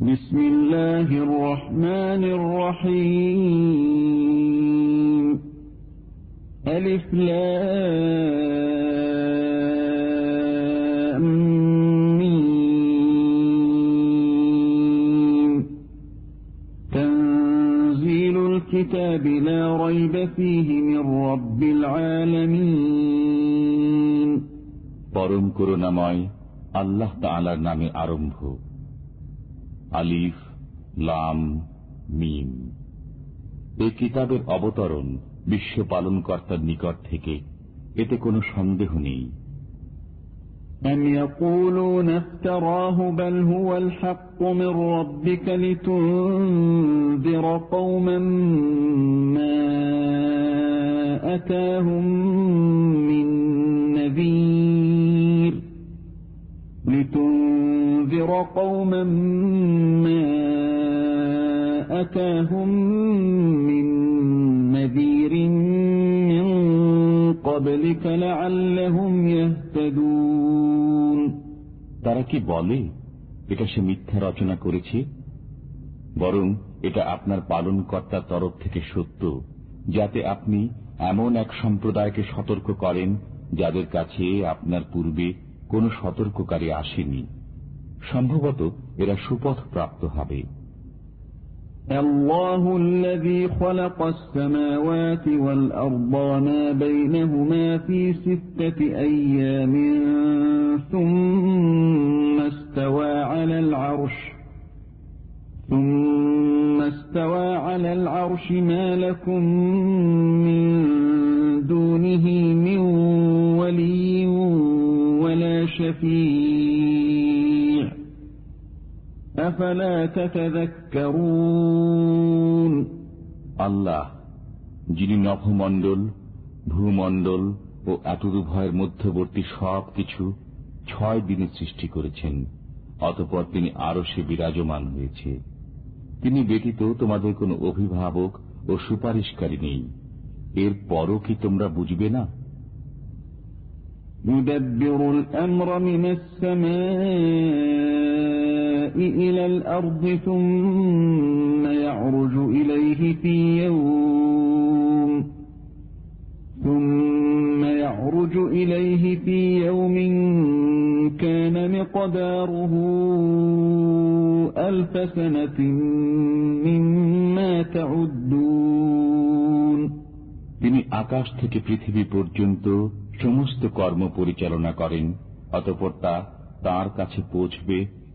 بسم الله الرحمن الرحيم ألف لام ميم تنزيل الكتاب لا ريب فيه من رب العالمين পরম করুণাময় আল্লাহ তাআলার নামে আরম্ভ আলিফ লাম মিম এই কিতাবের অবতরণ বিশ্ব পালনকর্তার নিকট থেকে এতে কোনো সন্দেহ নেই أم يقولون افتراه بل هو الحق من ربك لتنذر قوما ما أتاهم من لتنذر قوما ما أتاهم من نذير من قبلك لعلهم يهتدون তারা কি বলে এটা সে মিথ্যা রচনা করেছে বরং এটা আপনার পালনকর্তার তরফ থেকে সত্য যাতে আপনি এমন এক সম্প্রদায়কে সতর্ক করেন যাদের কাছে আপনার পূর্বে কোনো সতর্ককারী আসেনি সম্ভবত এরা সুপথ প্রাপ্ত হবে الله الذي خلق السماوات والأرض وما بينهما في ستة أيام ثم استوى على العرش ثم استوى على العرش ما لكم من دونه من ولي ولا شفيع أفلا تتذكرون আল্লাহ যিনি নভমণ্ডল ভূমণ্ডল ও এতদুভয়ের মধ্যবর্তী সব কিছু ছয় দিনে সৃষ্টি করেছেন অতপর তিনি আরো সে বিরাজমান হয়েছে তিনি ব্যতীত তোমাদের কোনো অভিভাবক ও সুপারিশকারী নেই এর পরও কি তোমরা বুঝবে না يدبر الأمر من السماء إلى الأرض ثم يعرج إليه في يوم ثم يعرج إليه في يوم كان مقداره ألف سنة مما تعدون তিনি আকাশ থেকে পৃথিবী পর্যন্ত সমস্ত কর্ম পরিচালনা করেন অতপর তা তাঁর কাছে পৌঁছবে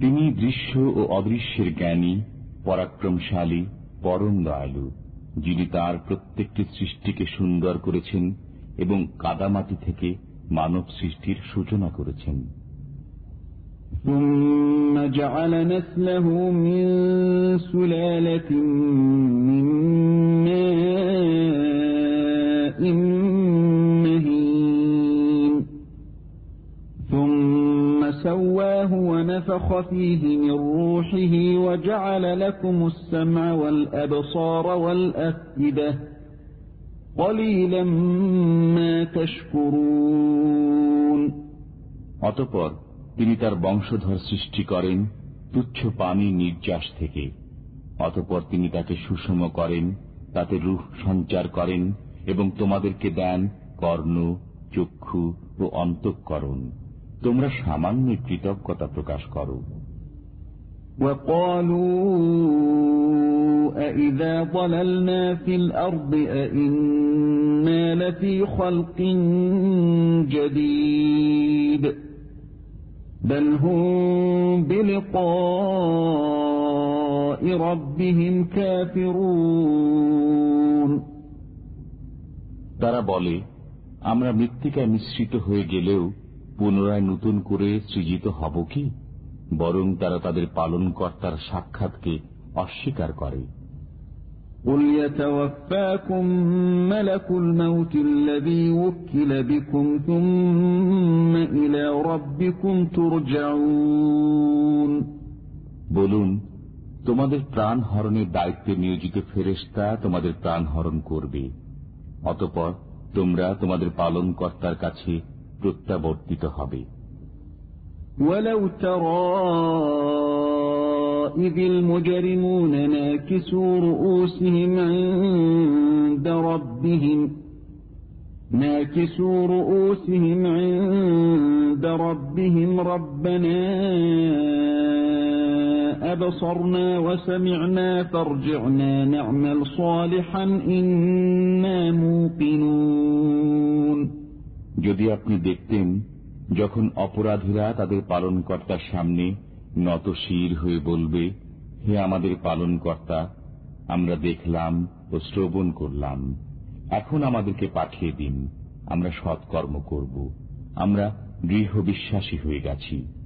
তিনি দৃশ্য ও অদৃশ্যের জ্ঞানী পরাক্রমশালী পরম দয়ালু যিনি তার প্রত্যেকটি সৃষ্টিকে সুন্দর করেছেন এবং কাদামাটি থেকে মানব সৃষ্টির সূচনা করেছেন ثم جعل نسله من سلالة من ماء سواه ونفخ فيه من روحه وجعل لكم السمع والأبصار والأفئدة قليلا ما تشكرون অতপর তিনি তার বংশধর সৃষ্টি করেন তুচ্ছ পানি নির্যাস থেকে অতপর তিনি তাকে সুষম করেন তাতে রূহ সঞ্চার করেন এবং তোমাদেরকে দেন কর্ণ চক্ষু ও অন্তঃকরণ তোমরা সামান্য কৃতজ্ঞতা প্রকাশ করো وقالوا أئذا ضللنا في الأرض أئنا لفي خلق جديد بل هم بلقاء ربهم كافرون তারা বলে আমরা মৃত্তিকায় মিশ্রিত হয়ে গেলেও পুনরায় নতুন করে সৃজিত হব কি বরং তারা তাদের পালনকর্তার সাক্ষাৎকে অস্বীকার করে قل يتوفاكم ملك الموت الذي وكل بكم ثم إلى ربكم ترجعون বলুন তোমাদের প্রাণ হরণের দায়িত্বে নিয়োজিত ফেরেস্তা তোমাদের প্রাণ হরণ করবে অতপর তোমরা তোমাদের পালন কর্তার কাছে প্রত্যাবর্তিত হবে ولو ترى إذ المجرمون ناكسوا رؤوسهم عند ربهم ناكسوا رؤوسهم عند ربهم ربنا أبصرنا وسمعنا فارجعنا نعمل صالحا إنا موقنون যদি আপনি দেখতেন যখন অপরাধীরা তাদের পালনকর্তার সামনে নত শির হয়ে বলবে, হে আমাদের পালনকর্তা, আমরা দেখলাম ও শ্রবণ করলাম। এখন আমাদেরকে পাঠিয়ে দিন, আমরা সৎকর্ম করব। আমরা দৃঢ় বিশ্বাসী হয়ে গেছি।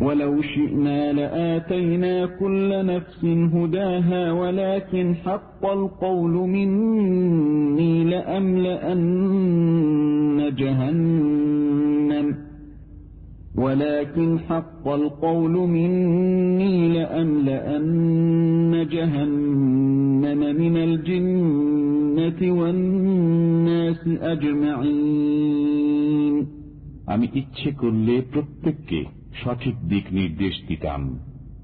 ولو شئنا لآتينا كل نفس هداها ولكن حق القول مني لأملأن جهنم ولكن حق القول مني لأملأن جهنم من الجنة والناس أجمعين আমি ইচ্ছে করলে প্রত্যেককে সঠিক দিক নির্দেশ দিতাম।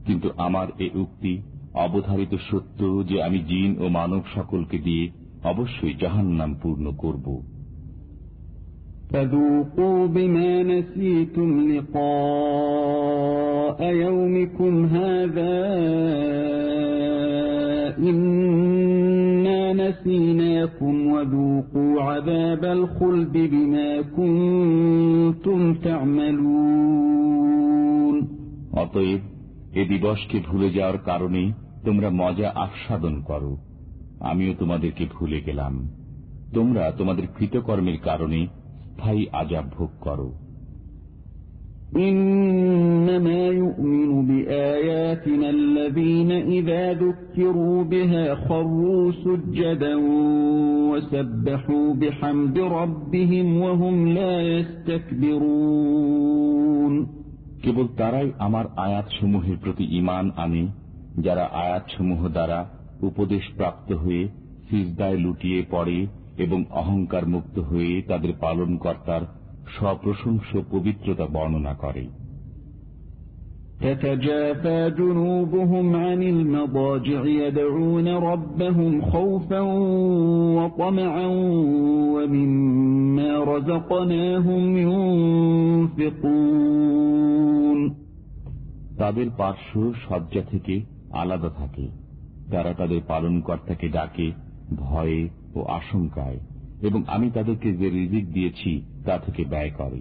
কিন্তু আমার এ উক্তি অবধারিত সত্য যে আমি জিন ও মানব সকলকে দিয়ে অবশ্যই জাহান নাম পূর্ণ করব। তুমি খুলদি অতএব এ দিবসকে ভুলে যাওয়ার কারণে তোমরা মজা আস্বাদন করো আমিও তোমাদেরকে ভুলে গেলাম তোমরা তোমাদের কৃতকর্মের কারণে স্থায়ী আজাব ভোগ করো إنما يؤمن بآياتنا الذين إذا ذكروا بها خروا سجدا وسبحوا بحمد ربهم وهم لا يستكبرون কেবল তারাই আমার আয়াতসমূহের প্রতি ইমান আনে, যারা আয়াতসমূহ দ্বারা উপদেশ প্রাপ্ত হয়ে সিজদায় লুটিয়ে পড়ে এবং অহংকার মুক্ত হয়ে তাদের পালনকর্তার সপ্রশংস পবিত্রতা বর্ণনা করে। تتجافى جنوبهم عن المضاجع يدعون ربهم خوفا وطمعا ومما رزقناهم ينفقون তাদের পার্শ্ব শয্যা থেকে আলাদা থাকে তারা তাদের পালনকর্তাকে ডাকে ভয়ে ও আশঙ্কায় এবং আমি তাদেরকে যে রিজিক দিয়েছি তা থেকে ব্যয় করে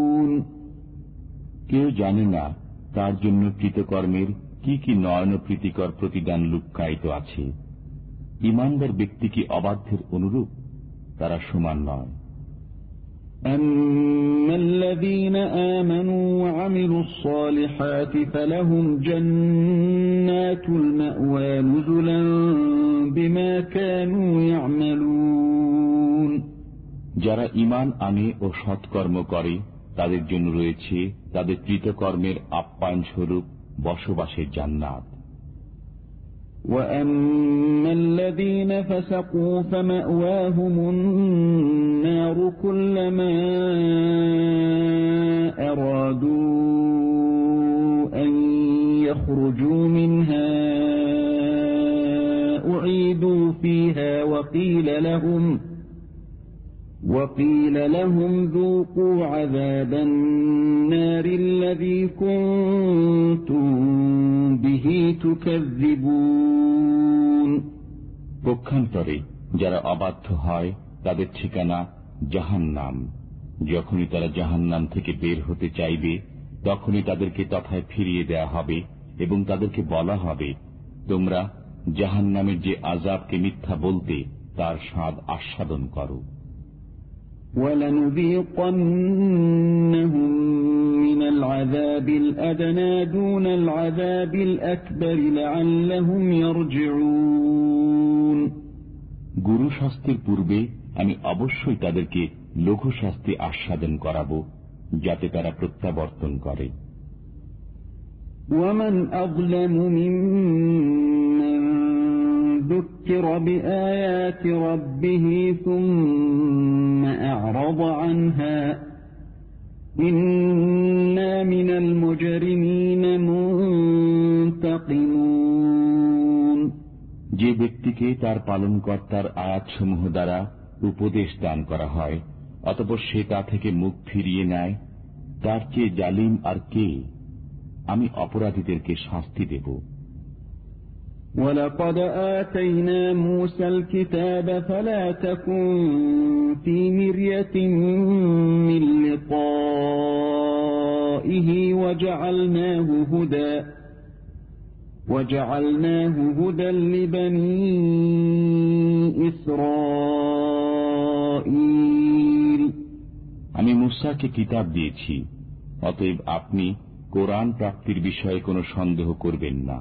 কেউ জানে না তার জন্য কৃতকর্মের কি কি নয়ন প্রীতিকর প্রতিদান লুক্কায়িত আছে ইমানদার ব্যক্তি কি অবাধ্যের অনুরূপ তারা সমান নয় أما الذين آمنوا وعملوا الصالحات فلهم جنات المأوى نزلا بما كانوا يعملون যারা ইমান আনে ও সৎকর্ম করে তাদের জন্য রয়েছে তাদের কৃতকর্মের আপ্যায়ন স্বরূপ বসবাসের জান্নাত وأما الذين فسقوا فمأواهم النار كلما أرادوا أن يخرجوا منها أعيدوا فيها وقيل لهم وقيل لهم ذوقوا عذاب النار الذي كنتم به تكذبون পক্ষান্তরে যারা অবাধ্য হয় তাদের ঠিকানা জাহান নাম যখনই তারা জাহান নাম থেকে বের হতে চাইবে তখনই তাদেরকে তথায় ফিরিয়ে দেয়া হবে এবং তাদেরকে বলা হবে তোমরা জাহান নামের যে আজাবকে মিথ্যা বলতে তার স্বাদ আস্বাদন করো ولنذيقنهم من العذاب الأدنى دون العذاب الأكبر لعلهم يرجعون গুরু শাস্তির পূর্বে আমি অবশ্যই তাদেরকে লঘু শাস্তি আস্বাদন করাব যাতে তারা প্রত্যাবর্তন করে ومن أظلم ممن ذكر بآيات ربه ثم أعرض عنها إنا من المجرمين منتقمون যে ব্যক্তিকে তার পালনকর্তার আয়াতসমূহ দ্বারা উপদেশ দান করা হয় অতপর সে তা থেকে মুখ ফিরিয়ে নেয় তার চেয়ে জালিম আর কে আমি অপরাধীদেরকে শাস্তি দেব ولقد آتينا موسى الكتاب فلا تكن في مرية من لقائه وجعلناه هدى وجعلناه هدى لبني إسرائيل আমি মুসাকে কিতাব দিয়েছি অতএব আপনি কোরআন প্রাপ্তির বিষয়ে কোনো সন্দেহ করবেন না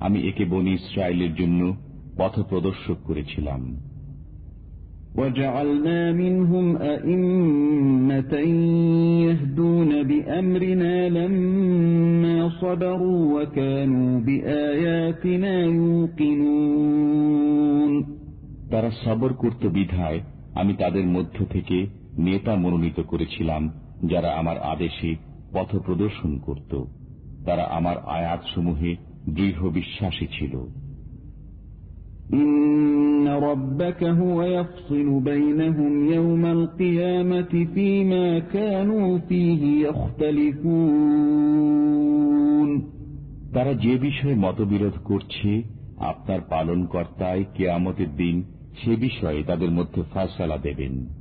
আমি একে বনি ইসরায়েলের জন্য পথ প্রদর্শক করেছিলাম وجعلنا منهم أئمة يهدون بأمرنا لما صبروا وكانوا بآياتنا يوقنون তারা সবর করত বিধায় আমি তাদের মধ্য থেকে নেতা মনোনীত করেছিলাম যারা আমার আদেশে পথ প্রদর্শন করত তারা আমার আয়াতসমূহে দৃঢ় বিশ্বাসী ছিল। তারা যে বিষয়ে মতবিরোধ করছে আপনার পালন কর্তায় কেয়ামতের দিন সে বিষয়ে তাদের মধ্যে ফায়সালা দেবেন।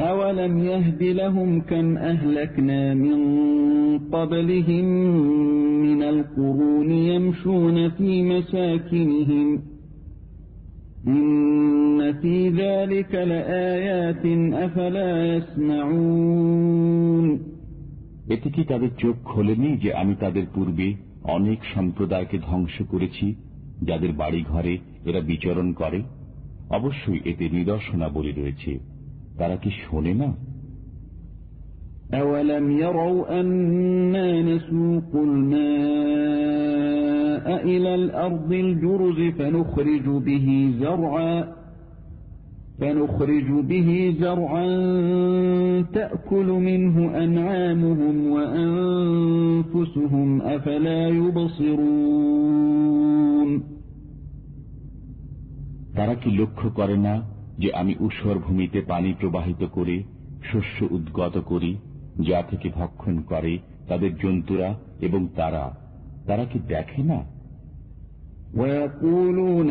أولم يهد لهم كم أهلكنا من قبلهم من القرون يمشون في مساكنهم إن في ذلك لآيات أفلا يسمعون এতে কি তাদের চোখ খোলেনি যে আমি তাদের পূর্বে অনেক সম্প্রদায়কে ধ্বংস করেছি যাদের বাড়ি ঘরে এরা বিচরণ করে অবশ্যই এতে নিদর্শনাবলী রয়েছে তারা কি শোনে না أولم يروا أنا نسوق الماء إلى الأرض الجرز فنخرج به زرعا فنخرج به زرعا تأكل منه أنعامهم وأنفسهم أفلا يبصرون তারা কি লক্ষ্য করে না যে আমি উষর ভূমিতে পানি প্রবাহিত করে শস্য উদ্গত করি যা থেকে ভক্ষণ করে তাদের জন্তুরা এবং তারা তারা কি দেখে না ويقولون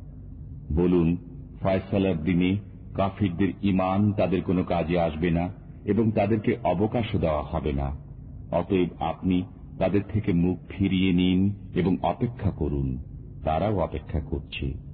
বলুন ফয়সালার দিনে কাফিরদের ইমান তাদের কোনো কাজে আসবে না এবং তাদেরকে অবকাশও দেওয়া হবে না। অতএব আপনি তাদের থেকে মুখ ফিরিয়ে নিন এবং অপেক্ষা করুন। তারাও অপেক্ষা করছে।